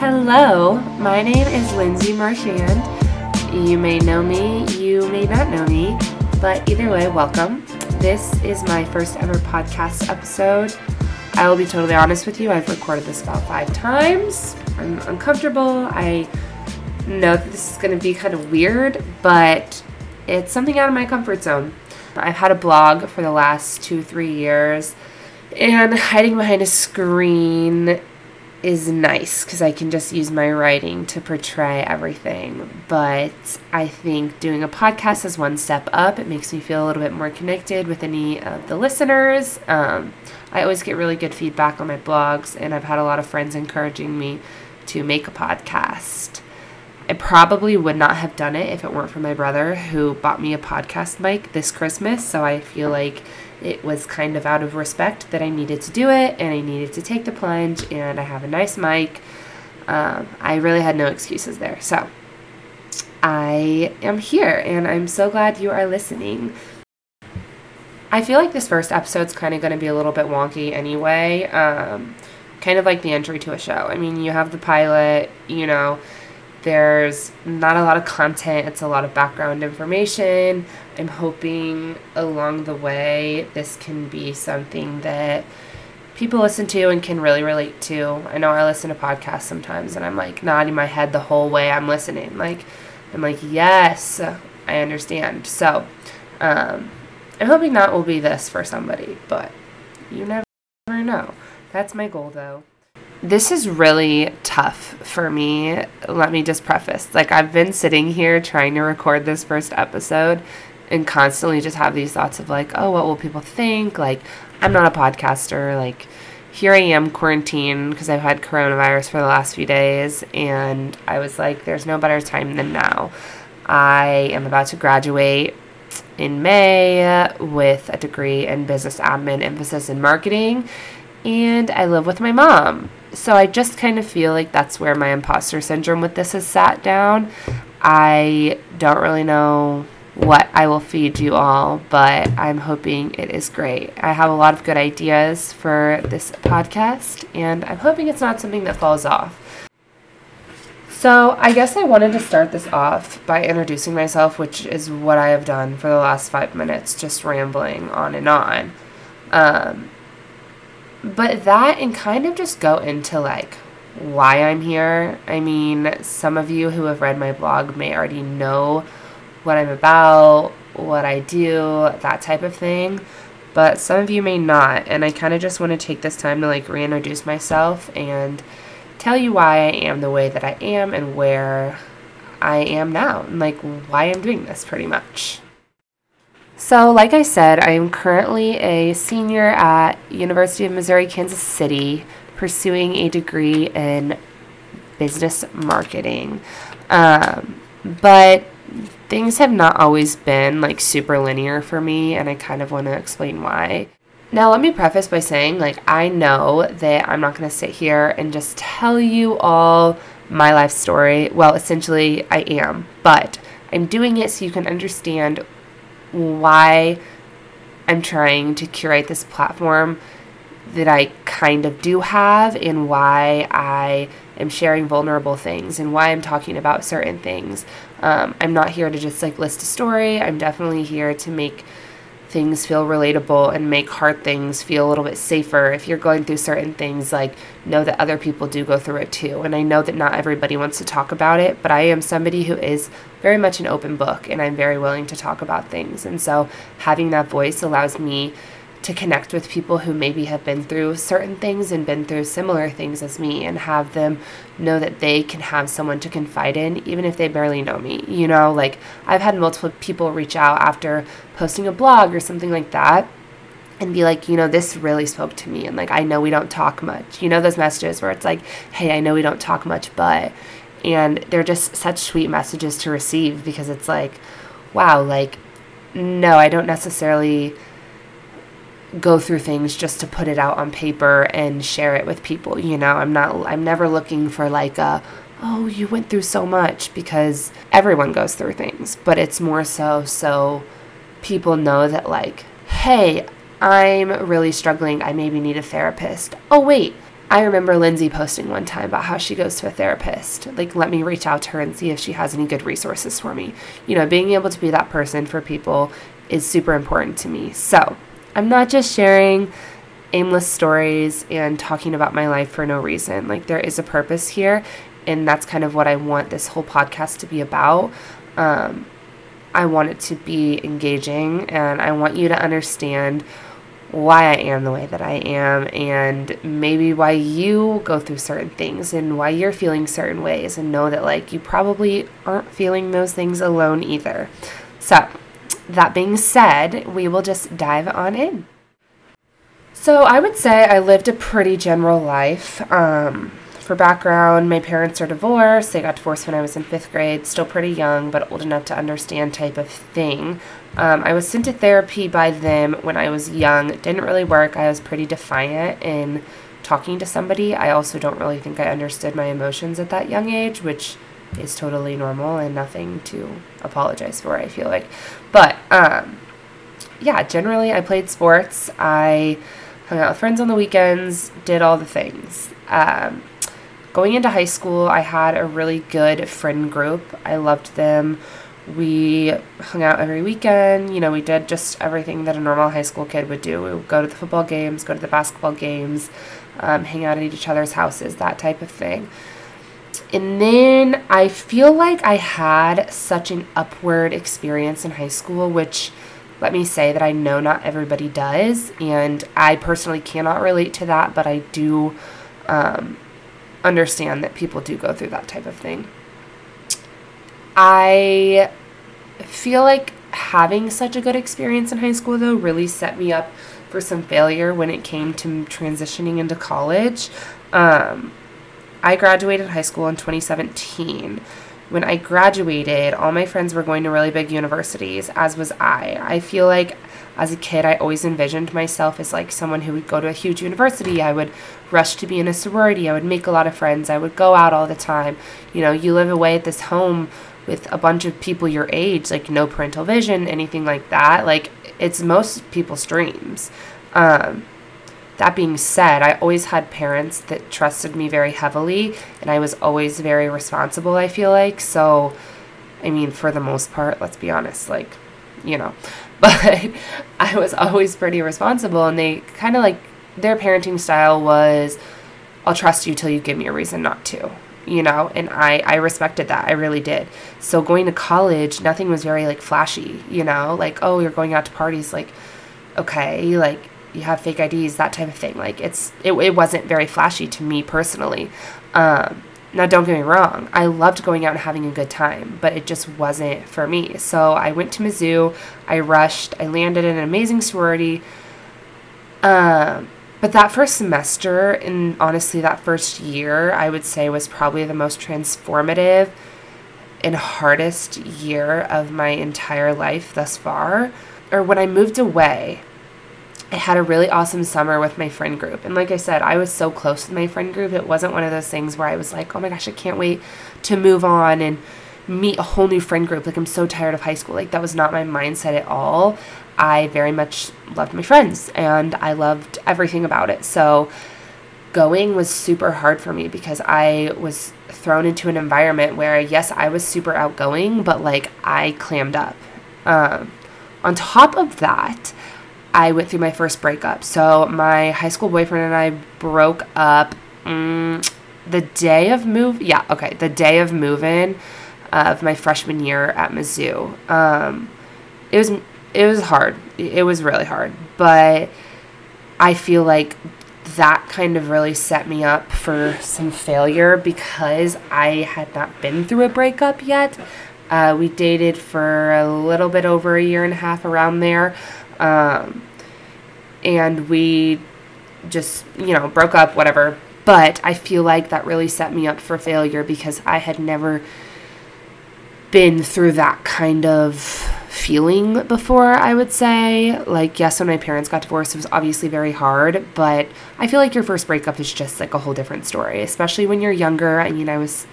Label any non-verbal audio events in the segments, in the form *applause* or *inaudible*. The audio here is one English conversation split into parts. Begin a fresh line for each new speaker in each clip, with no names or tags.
Hello, my name is Lindsay Marchand. You may know me, you may not know me, but either way, welcome. This is my first ever podcast episode. I will be totally honest with you, I've recorded this about five times. I'm uncomfortable. I know that this is going to be kind of weird, but it's something out of my comfort zone. I've had a blog for the last two, three years, and hiding behind a screen is nice because I can just use my writing to portray everything. But I think doing a podcast is one step up. It makes me feel a little bit more connected with any of the listeners. Um, I always get really good feedback on my blogs, and I've had a lot of friends encouraging me to make a podcast. I probably would not have done it if it weren't for my brother who bought me a podcast mic this Christmas. So I feel like it was kind of out of respect that I needed to do it and I needed to take the plunge, and I have a nice mic. Um, I really had no excuses there. So I am here and I'm so glad you are listening. I feel like this first episode's kind of going to be a little bit wonky anyway. Um, kind of like the entry to a show. I mean, you have the pilot, you know, there's not a lot of content, it's a lot of background information. I'm hoping along the way this can be something that people listen to and can really relate to. I know I listen to podcasts sometimes and I'm like nodding my head the whole way I'm listening. Like, I'm like, yes, I understand. So, um, I'm hoping that will be this for somebody, but you never know. That's my goal though. This is really tough for me. Let me just preface. Like, I've been sitting here trying to record this first episode and constantly just have these thoughts of, like, oh, what will people think? Like, I'm not a podcaster. Like, here I am quarantined because I've had coronavirus for the last few days. And I was like, there's no better time than now. I am about to graduate in May with a degree in business admin, emphasis in marketing, and I live with my mom. So I just kind of feel like that's where my imposter syndrome with this has sat down. I don't really know what I will feed you all, but I'm hoping it is great. I have a lot of good ideas for this podcast, and I'm hoping it's not something that falls off. So, I guess I wanted to start this off by introducing myself, which is what I have done for the last five minutes, just rambling on and on. Um, but that and kind of just go into like why I'm here. I mean, some of you who have read my blog may already know what I'm about, what I do, that type of thing. But some of you may not, and I kind of just want to take this time to like reintroduce myself and tell you why I am the way that I am and where I am now, and like why I'm doing this pretty much. So, like I said, I am currently a senior at University of Missouri Kansas City, pursuing a degree in business marketing. Um, but things have not always been like super linear for me, and I kind of want to explain why. Now, let me preface by saying, like, I know that I'm not going to sit here and just tell you all my life story. Well, essentially, I am, but I'm doing it so you can understand why I'm trying to curate this platform that I kind of do have and why I am sharing vulnerable things and why I'm talking about certain things. Um, I'm not here to just like list a story. I'm definitely here to make things feel relatable and make hard things feel a little bit safer. If you're going through certain things, like know that other people do go through it too. And I know that not everybody wants to talk about it, but I am somebody who is very much an open book and I'm very willing to talk about things. And so having that voice allows me to connect with people who maybe have been through certain things and been through similar things as me and have them know that they can have someone to confide in even if they barely know me. You know, like I've had multiple people reach out after posting a blog or something like that and be like, you know, this really spoke to me and like I know we don't talk much. You know those messages where it's like, "Hey, I know we don't talk much, but" and they're just such sweet messages to receive because it's like, wow, like no, I don't necessarily go through things just to put it out on paper and share it with people you know i'm not i'm never looking for like a oh you went through so much because everyone goes through things but it's more so so people know that like hey i'm really struggling i maybe need a therapist oh wait I remember Lindsay posting one time about how she goes to a therapist. Like, let me reach out to her and see if she has any good resources for me. You know, being able to be that person for people is super important to me. So, I'm not just sharing aimless stories and talking about my life for no reason. Like, there is a purpose here, and that's kind of what I want this whole podcast to be about. Um, I want it to be engaging, and I want you to understand why I am the way that I am and maybe why you go through certain things and why you're feeling certain ways and know that like you probably aren't feeling those things alone either. So, that being said, we will just dive on in. So, I would say I lived a pretty general life. Um, for background, my parents are divorced. They got divorced when I was in fifth grade, still pretty young, but old enough to understand type of thing. Um, I was sent to therapy by them when I was young. It didn't really work. I was pretty defiant in talking to somebody. I also don't really think I understood my emotions at that young age, which is totally normal and nothing to apologize for, I feel like. But um, yeah, generally I played sports. I hung out with friends on the weekends, did all the things. Um, going into high school, I had a really good friend group. I loved them. We hung out every weekend. You know, we did just everything that a normal high school kid would do. We would go to the football games, go to the basketball games, um, hang out at each other's houses, that type of thing. And then I feel like I had such an upward experience in high school, which let me say that I know not everybody does. And I personally cannot relate to that, but I do um, understand that people do go through that type of thing. I feel like having such a good experience in high school, though, really set me up for some failure when it came to transitioning into college. Um, I graduated high school in 2017. When I graduated, all my friends were going to really big universities, as was I. I feel like as a kid, I always envisioned myself as like someone who would go to a huge university. I would rush to be in a sorority. I would make a lot of friends. I would go out all the time. You know, you live away at this home with a bunch of people your age, like no parental vision, anything like that. Like it's most people's dreams. Um, that being said, I always had parents that trusted me very heavily, and I was always very responsible, I feel like. So, I mean, for the most part, let's be honest, like, you know, *laughs* but I was always pretty responsible, and they kind of like their parenting style was, I'll trust you till you give me a reason not to, you know, and I, I respected that. I really did. So going to college, nothing was very like flashy, you know, like, oh, you're going out to parties, like, okay, like, you have fake IDs, that type of thing. Like, it's, it, it wasn't very flashy to me personally. Um, now, don't get me wrong, I loved going out and having a good time, but it just wasn't for me. So I went to Mizzou, I rushed, I landed in an amazing sorority. Um, but that first semester, and honestly, that first year, I would say was probably the most transformative and hardest year of my entire life thus far. Or when I moved away, I had a really awesome summer with my friend group. And like I said, I was so close with my friend group. It wasn't one of those things where I was like, oh my gosh, I can't wait to move on and meet a whole new friend group. Like, I'm so tired of high school. Like, that was not my mindset at all. I very much loved my friends and I loved everything about it. So, going was super hard for me because I was thrown into an environment where, yes, I was super outgoing, but like I clammed up. Um, on top of that, I went through my first breakup. So my high school boyfriend and I broke up um, the day of move. Yeah, okay, the day of moving of my freshman year at Mizzou. Um, it was it was hard. It was really hard, but I feel like that kind of really set me up for some failure because I had not been through a breakup yet. Uh, we dated for a little bit over a year and a half around there. Um, and we just, you know, broke up, whatever. But I feel like that really set me up for failure because I had never been through that kind of feeling before, I would say. Like, yes, when my parents got divorced, it was obviously very hard, but I feel like your first breakup is just like a whole different story, especially when you're younger. I mean, I was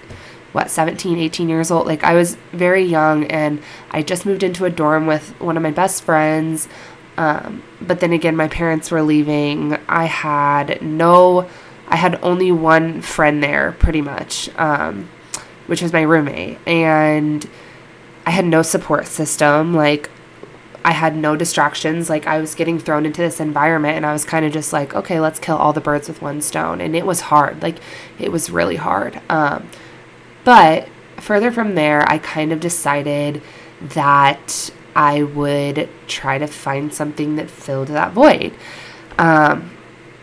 what 17 18 years old like i was very young and i just moved into a dorm with one of my best friends um, but then again, my parents were leaving. I had no I had only one friend there, pretty much, um, which was my roommate. And I had no support system. Like, I had no distractions. Like, I was getting thrown into this environment, and I was kind of just like, okay, let's kill all the birds with one stone. And it was hard. Like, it was really hard. Um, but further from there, I kind of decided that I would try to find something that filled that void. Um,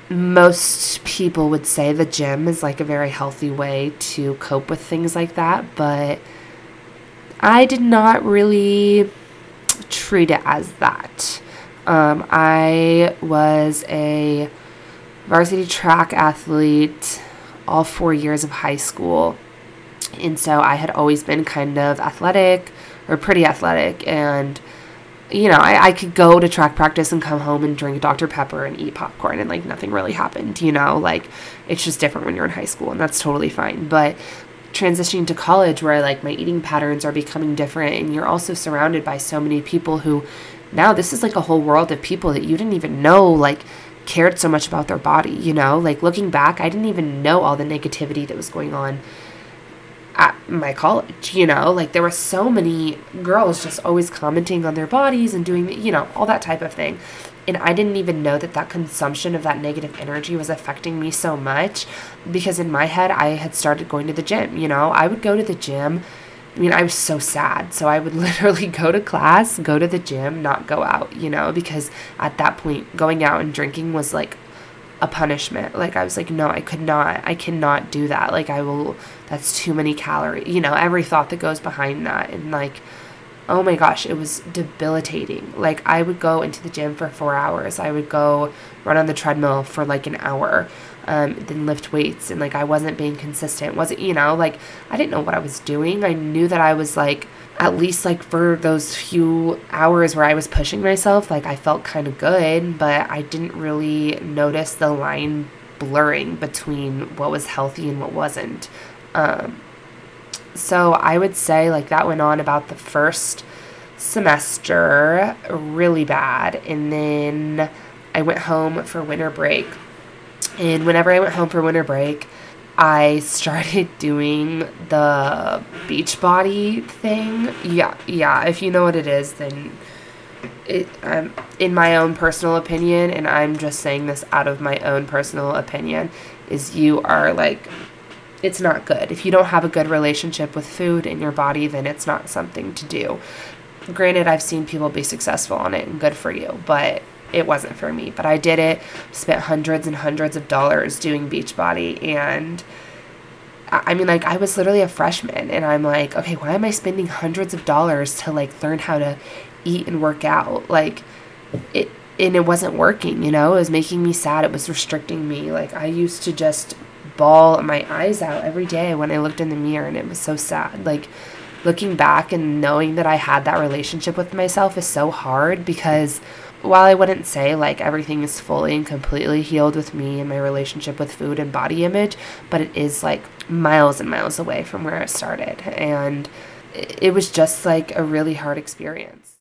most people would say the gym is like a very healthy way to cope with things like that, but I did not really treat it as that. Um, I was a varsity track athlete all four years of high school. And so I had always been kind of athletic or pretty athletic. And you know, I, I could go to track practice and come home and drink Dr. Pepper and eat popcorn and like nothing really happened, you know, like it's just different when you're in high school and that's totally fine. But transitioning to college where like my eating patterns are becoming different and you're also surrounded by so many people who now this is like a whole world of people that you didn't even know like cared so much about their body, you know? Like looking back, I didn't even know all the negativity that was going on at my college, you know, like there were so many girls just always commenting on their bodies and doing, you know, all that type of thing. And I didn't even know that that consumption of that negative energy was affecting me so much because in my head, I had started going to the gym, you know, I would go to the gym. I mean, I was so sad. So I would *laughs* literally go to class, go to the gym, not go out, you know, because at that point, going out and drinking was like a punishment. Like I was like, no, I could not, I cannot do that. Like I will, that's too many calories. You know, every thought that goes behind that. And like, oh my gosh, it was debilitating. Like I would go into the gym for four hours. I would go run on the treadmill for like an hour, um, then lift weights. And like I wasn't being consistent. Wasn't, you know, like I didn't know what I was doing. I knew that I was like, at least like for those few hours where I was pushing myself, like I felt kind of good, but I didn't really notice the line blurring between what was healthy and what wasn't. Um, so I would say like that went on about the first semester really bad, and then I went home for winter break. And whenever I went home for winter break, I started *laughs* doing the Beachbody thing. Yeah, yeah. If you know what it is, then it. Um, in my own personal opinion, and I'm just saying this out of my own personal opinion, is you are like, it's not good. If you don't have a good relationship with food in your body, then it's not something to do. Granted, I've seen people be successful on it, and good for you, but it wasn't for me. But I did it, spent hundreds and hundreds of dollars doing Beachbody. And I mean, like, I was literally a freshman. And I'm like, okay, why am I spending hundreds of dollars to like learn how to eat and work out? Like, it, and it wasn't working, you know? It was making me sad. It was restricting me. Like, I used to just bawl my eyes out every day when I looked in the mirror, and it was so sad. Like, looking back and knowing that I had that relationship with myself is so hard because while I wouldn't say like everything is fully and completely healed with me and my relationship with food and body image, but it is like miles and miles away from where it started. And it was just like a really hard experience.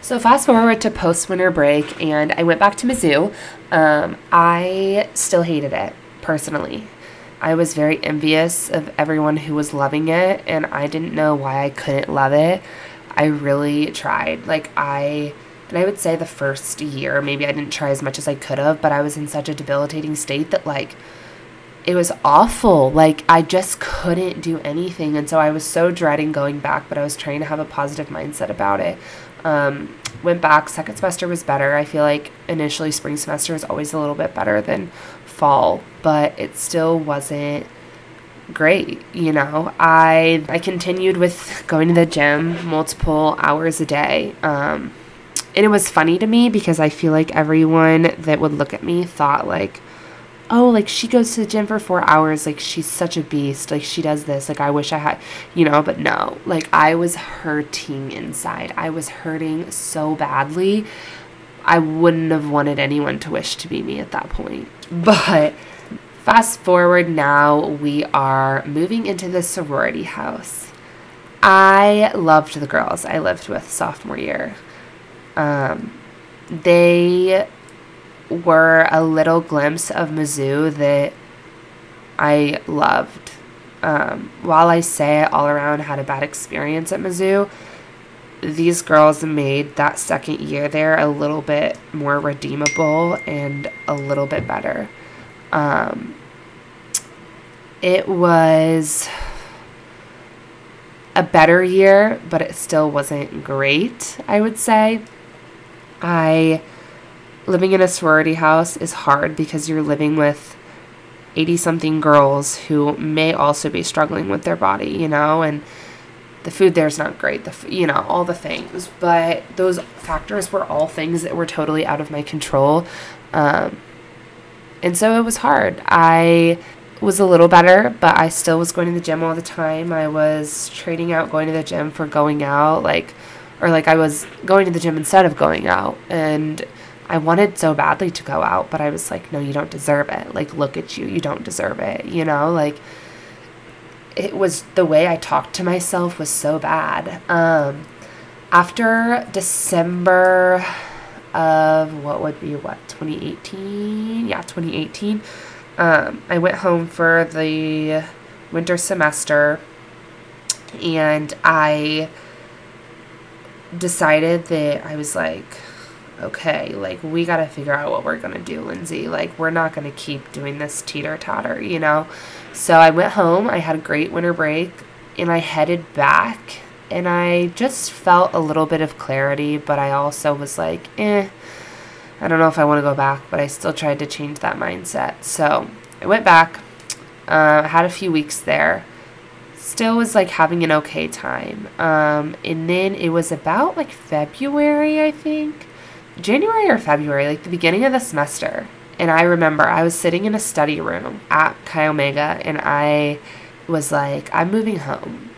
So, fast forward to post winter break, and I went back to Mizzou. Um, I still hated it personally. I was very envious of everyone who was loving it, and I didn't know why I couldn't love it. I really tried. Like, I and I would say the first year, maybe I didn't try as much as I could have, but I was in such a debilitating state that, like, it was awful. Like, I just couldn't do anything. And so I was so dreading going back, but I was trying to have a positive mindset about it. Um, went back, second semester was better. I feel like initially spring semester is always a little bit better than fall, but it still wasn't great you know i i continued with going to the gym multiple hours a day um, and it was funny to me because I feel like everyone that would look at me thought like, oh, like she goes to the gym for four hours. Like she's such a beast. Like she does this. Like I wish I had, you know, but no. Like I was hurting inside. I was hurting so badly. I wouldn't have wanted anyone to wish to be me at that point. But fast forward now, we are moving into the sorority house. I loved the girls I lived with sophomore year. Um, they were a little glimpse of Mizzou that I loved. Um, while I say I all around had a bad experience at Mizzou, these girls made that second year there a little bit more redeemable and a little bit better. Um, it was a better year, but it still wasn't great, I would say. I living in a sorority house is hard because you're living with 80 something girls who may also be struggling with their body, you know, and the food there's not great, the you know, all the things, but those factors were all things that were totally out of my control. Um, and so it was hard. I was a little better, but I still was going to the gym all the time. I was trading out going to the gym for going out, like, or like I was going to the gym instead of going out. And I wanted so badly to go out, but I was like, no, you don't deserve it. Like, look at you. You don't deserve it. You know, like, it was the way I talked to myself was so bad. Um, after December of what would be what 2018 yeah 2018 um, i went home for the winter semester and i decided that i was like okay like we got to figure out what we're going to do lindsay like we're not going to keep doing this teeter totter you know so i went home i had a great winter break and i headed back and I just felt a little bit of clarity, but I also was like, eh, I don't know if I want to go back, but I still tried to change that mindset. So I went back, uh, had a few weeks there, still was like having an okay time. Um, and then it was about like February, I think, January or February, like the beginning of the semester. And I remember I was sitting in a study room at Chi Omega and I was like, I'm moving home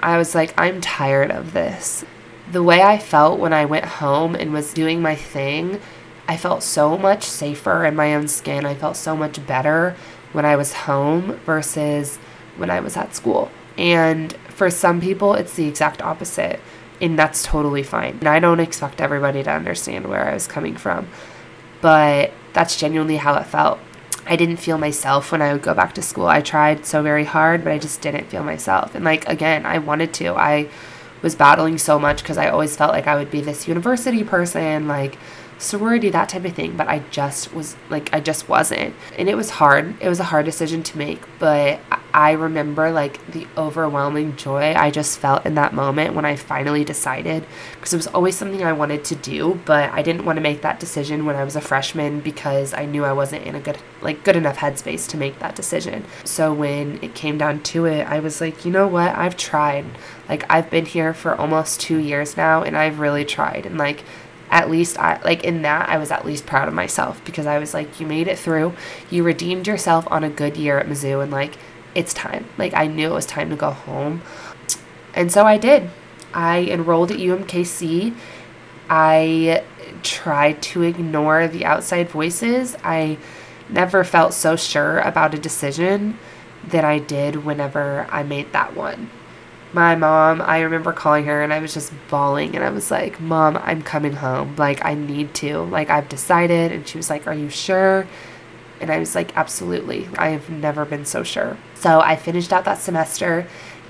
I was like, I'm tired of this. The way I felt when I went home and was doing my thing, I felt so much safer in my own skin. I felt so much better when I was home versus when I was at school. And for some people, it's the exact opposite. And that's totally fine. And I don't expect everybody to understand where I was coming from. But that's genuinely how it felt. I didn't feel myself when I would go back to school. I tried so very hard, but I just didn't feel myself. And like again, I wanted to. I was battling so much because I always felt like I would be this university person, like sorority, that type of thing. But I just was like, I just wasn't. And it was hard. It was a hard decision to make. But I remember like the overwhelming joy I just felt in that moment when I finally decided. Because it was always something I wanted to do, but I didn't want to make that decision when I was a freshman because I knew I wasn't in a good, like, good enough headspace to make that decision. So when it came down to it, I was like, you know what? I've tried. Like, I've been here for almost two years now, and I've really tried. And like, at least I like in that I was at least proud of myself because I was like you made it through. You redeemed yourself on a good year at Mizzou and like it's time. Like I knew it was time to go home. And so I did. I enrolled at UMKC I tried to ignore the outside voices. I never felt so sure about a decision that I did whenever I made that one my mom, I remember calling her and I was just bawling and I was like, Mom, I'm coming home. Like, I need to. Like, I've decided. And she was like, Are you sure? And I was like, Absolutely. I have never been so sure. So I finished out that semester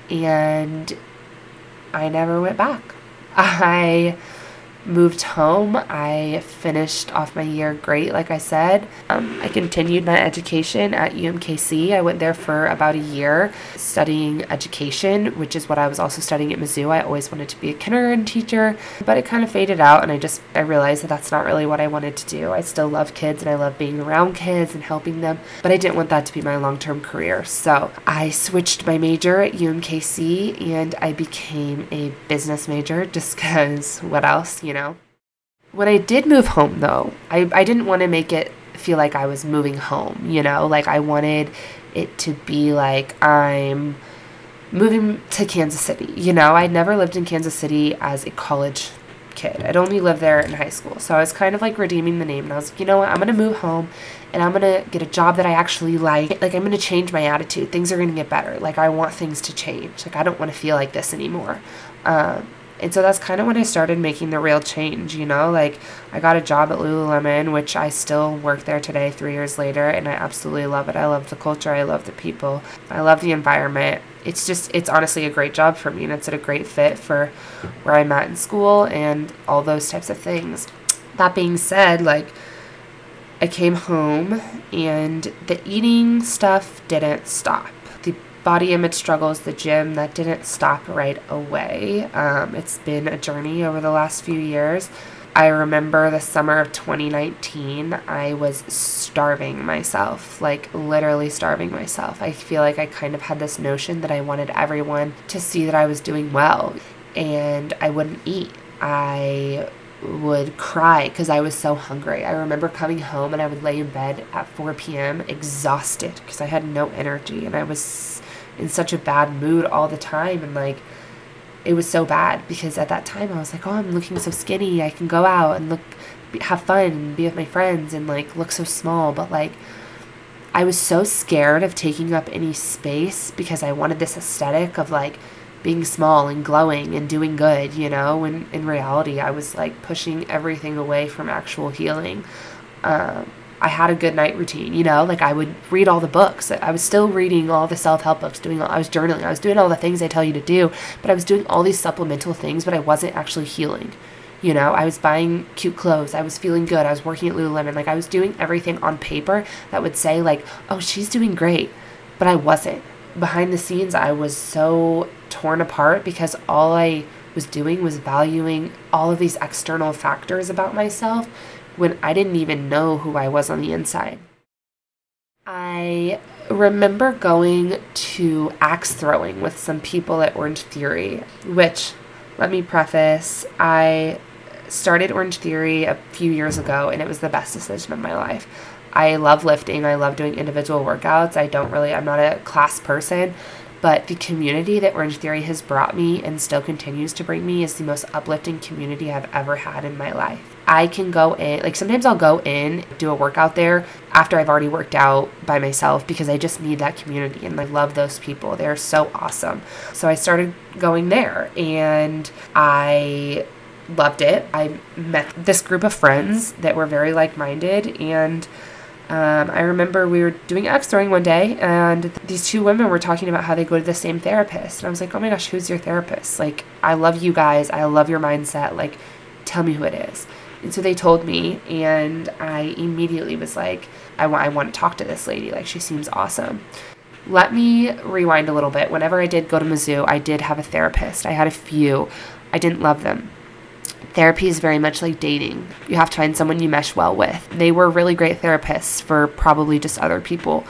and I never went back. *laughs* I moved home. I finished off my year great, like I said. Um, I continued my education at UMKC. I went there for about a year studying education, which is what I was also studying at Mizzou. I always wanted to be a kindergarten teacher, but it kind of faded out, and I just I realized that that's not really what I wanted to do. I still love kids and I love being around kids and helping them, but I didn't want that to be my long term career. So I switched my major at UMKC and I became a business major just because what else, you know? Know. When I did move home, though, I, I didn't want to make it feel like I was moving home, you know? Like, I wanted it to be like I'm moving to Kansas City. You know, I'd never lived in Kansas City as a college kid. I'd only lived there in high school. So I was kind of like redeeming the name. And I was like, you know what? I'm going to move home and I'm going to get a job that I actually like. Like, I'm going to change my attitude. Things are going to get better. Like, I want things to change. Like, I don't want to feel like this anymore. Um, And so that's kind of when I started making the real change, you know? Like, I got a job at Lululemon, which I still work there today, three years later, and I absolutely love it. I love the culture, I love the people, I love the environment. It's just, it's honestly a great job for me, and it's a great fit for where I'm at in school and all those types of things. That being said, like, I came home and the eating stuff didn't stop body image struggles, the gym, that didn't stop right away. Um, it's been a journey over the last few years. I remember the summer of 2019, I was starving myself, like literally starving myself. I feel like I kind of had this notion that I wanted everyone to see that I was doing well, and I wouldn't eat. I would cry because I was so hungry. I remember coming home and I would lay in bed at 4 p.m. exhausted because I had no energy and I was in such a bad mood all the time and like it was so bad because at that time I was like, "Oh, I'm looking so skinny. I can go out and look have fun and be with my friends and like look so small." But like I was so scared of taking up any space because I wanted this aesthetic of like being small and glowing and doing good, you know, when in reality I was like pushing everything away from actual healing. Um, I had a good night routine, you know, like I would read all the books. I was still reading all the self-help books, doing all, I was journaling. I was doing all the things they tell you to do, but I was doing all these supplemental things, but I wasn't actually healing. You know, I was buying cute clothes. I was feeling good. I was working at Lululemon. Like I was doing everything on paper that would say like, "Oh, she's doing great." But I wasn't. Behind the scenes, I was so torn apart because all I was doing was valuing all of these external factors about myself when I didn't even know who I was on the inside. I remember going to axe throwing with some people at Orange Theory, which, let me preface, I started Orange Theory a few years ago and it was the best decision of my life. I love lifting, I love doing individual workouts. I don't really, I'm not a class person, but the community that Orange Theory has brought me and still continues to bring me is the most uplifting community I've ever had in my life. I can go in, like sometimes I'll go in, do a workout there after I've already worked out by myself because I just need that community and I love those people. They're so awesome. So I started going there and I loved it. I met this group of friends that were very like minded and um, I remember we were doing axe throwing one day, and these two women were talking about how they go to the same therapist. And I was like, oh my gosh, who's your therapist? Like, I love you guys. I love your mindset. Like, tell me who it is. And so they told me, and I immediately was like, I, want, I want to talk to this lady. Like, she seems awesome. Let me rewind a little bit. Whenever I did go to Mizzou, I did have a therapist. I had a few. I didn't love them therapy is very much like dating. You have to find someone you mesh well with. They were really great therapists for probably just other people.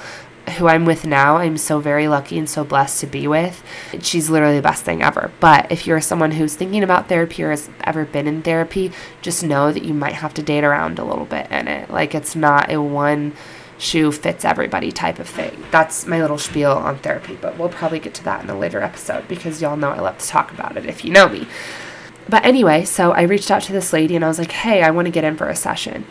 Who I'm with now, I'm so very lucky and so blessed to be with. She's literally the best thing ever. But if you're someone who's thinking about therapy or has ever been in therapy, just know that you might have to date around a little bit in it. Like it's not a one shoe fits everybody type of thing. That's my little spiel on therapy, but we'll probably get to that in a later episode because y'all know I love to talk about it if you know me. But anyway, so I reached out to this lady and I was like, hey, I want to get in for a session.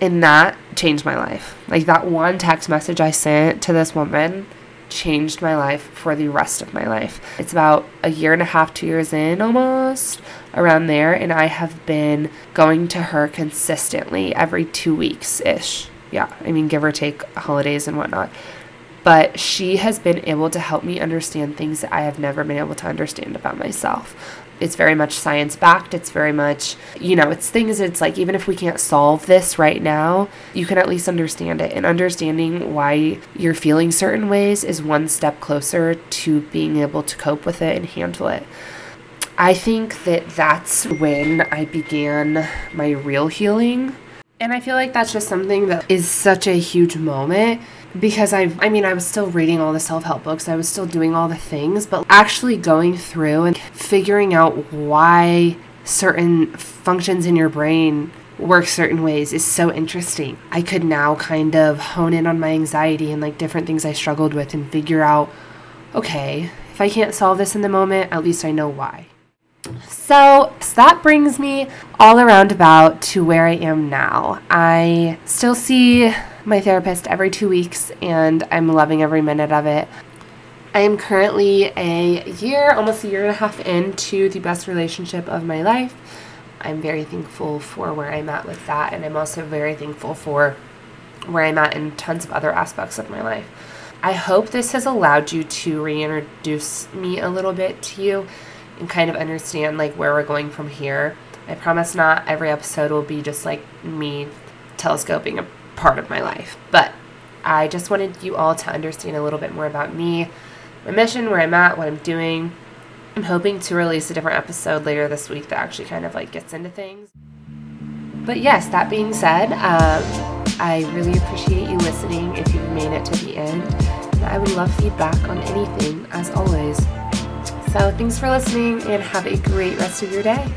And that changed my life. Like that one text message I sent to this woman changed my life for the rest of my life. It's about a year and a half, two years in almost, around there. And I have been going to her consistently every two weeks ish. Yeah, I mean, give or take holidays and whatnot. But she has been able to help me understand things that I have never been able to understand about myself it's very much science backed. It's very much, you know, it's things it's like even if we can't solve this right now, you can at least understand it. And understanding why you're feeling certain ways is one step closer to being able to cope with it and handle it. I think that that's when I began my real healing. And I feel like that's just something that is such a huge moment because I I mean I was still reading all the self-help books. I was still doing all the things, but actually going through and figuring out why certain functions in your brain work certain ways is so interesting. I could now kind of hone in on my anxiety and like different things I struggled with and figure out okay, if I can't solve this in the moment, at least I know why. So, so that brings me all around about to where I am now. I still see my therapist every two weeks, and I'm loving every minute of it. I am currently a year, almost a year and a half into the best relationship of my life. I'm very thankful for where I'm at with that, and I'm also very thankful for where I'm at in tons of other aspects of my life. I hope this has allowed you to reintroduce me a little bit to you and kind of understand like where we're going from here. I promise not every episode will be just like me telescoping a part of my life, but I just wanted you all to understand a little bit more about me, my mission, where I'm at, what I'm doing. I'm hoping to release a different episode later this week that actually kind of like gets into things. But yes, that being said, um, I really appreciate you listening if you've made it to the end. And I would love feedback on anything, as always. So thanks for listening and have a great rest of your day.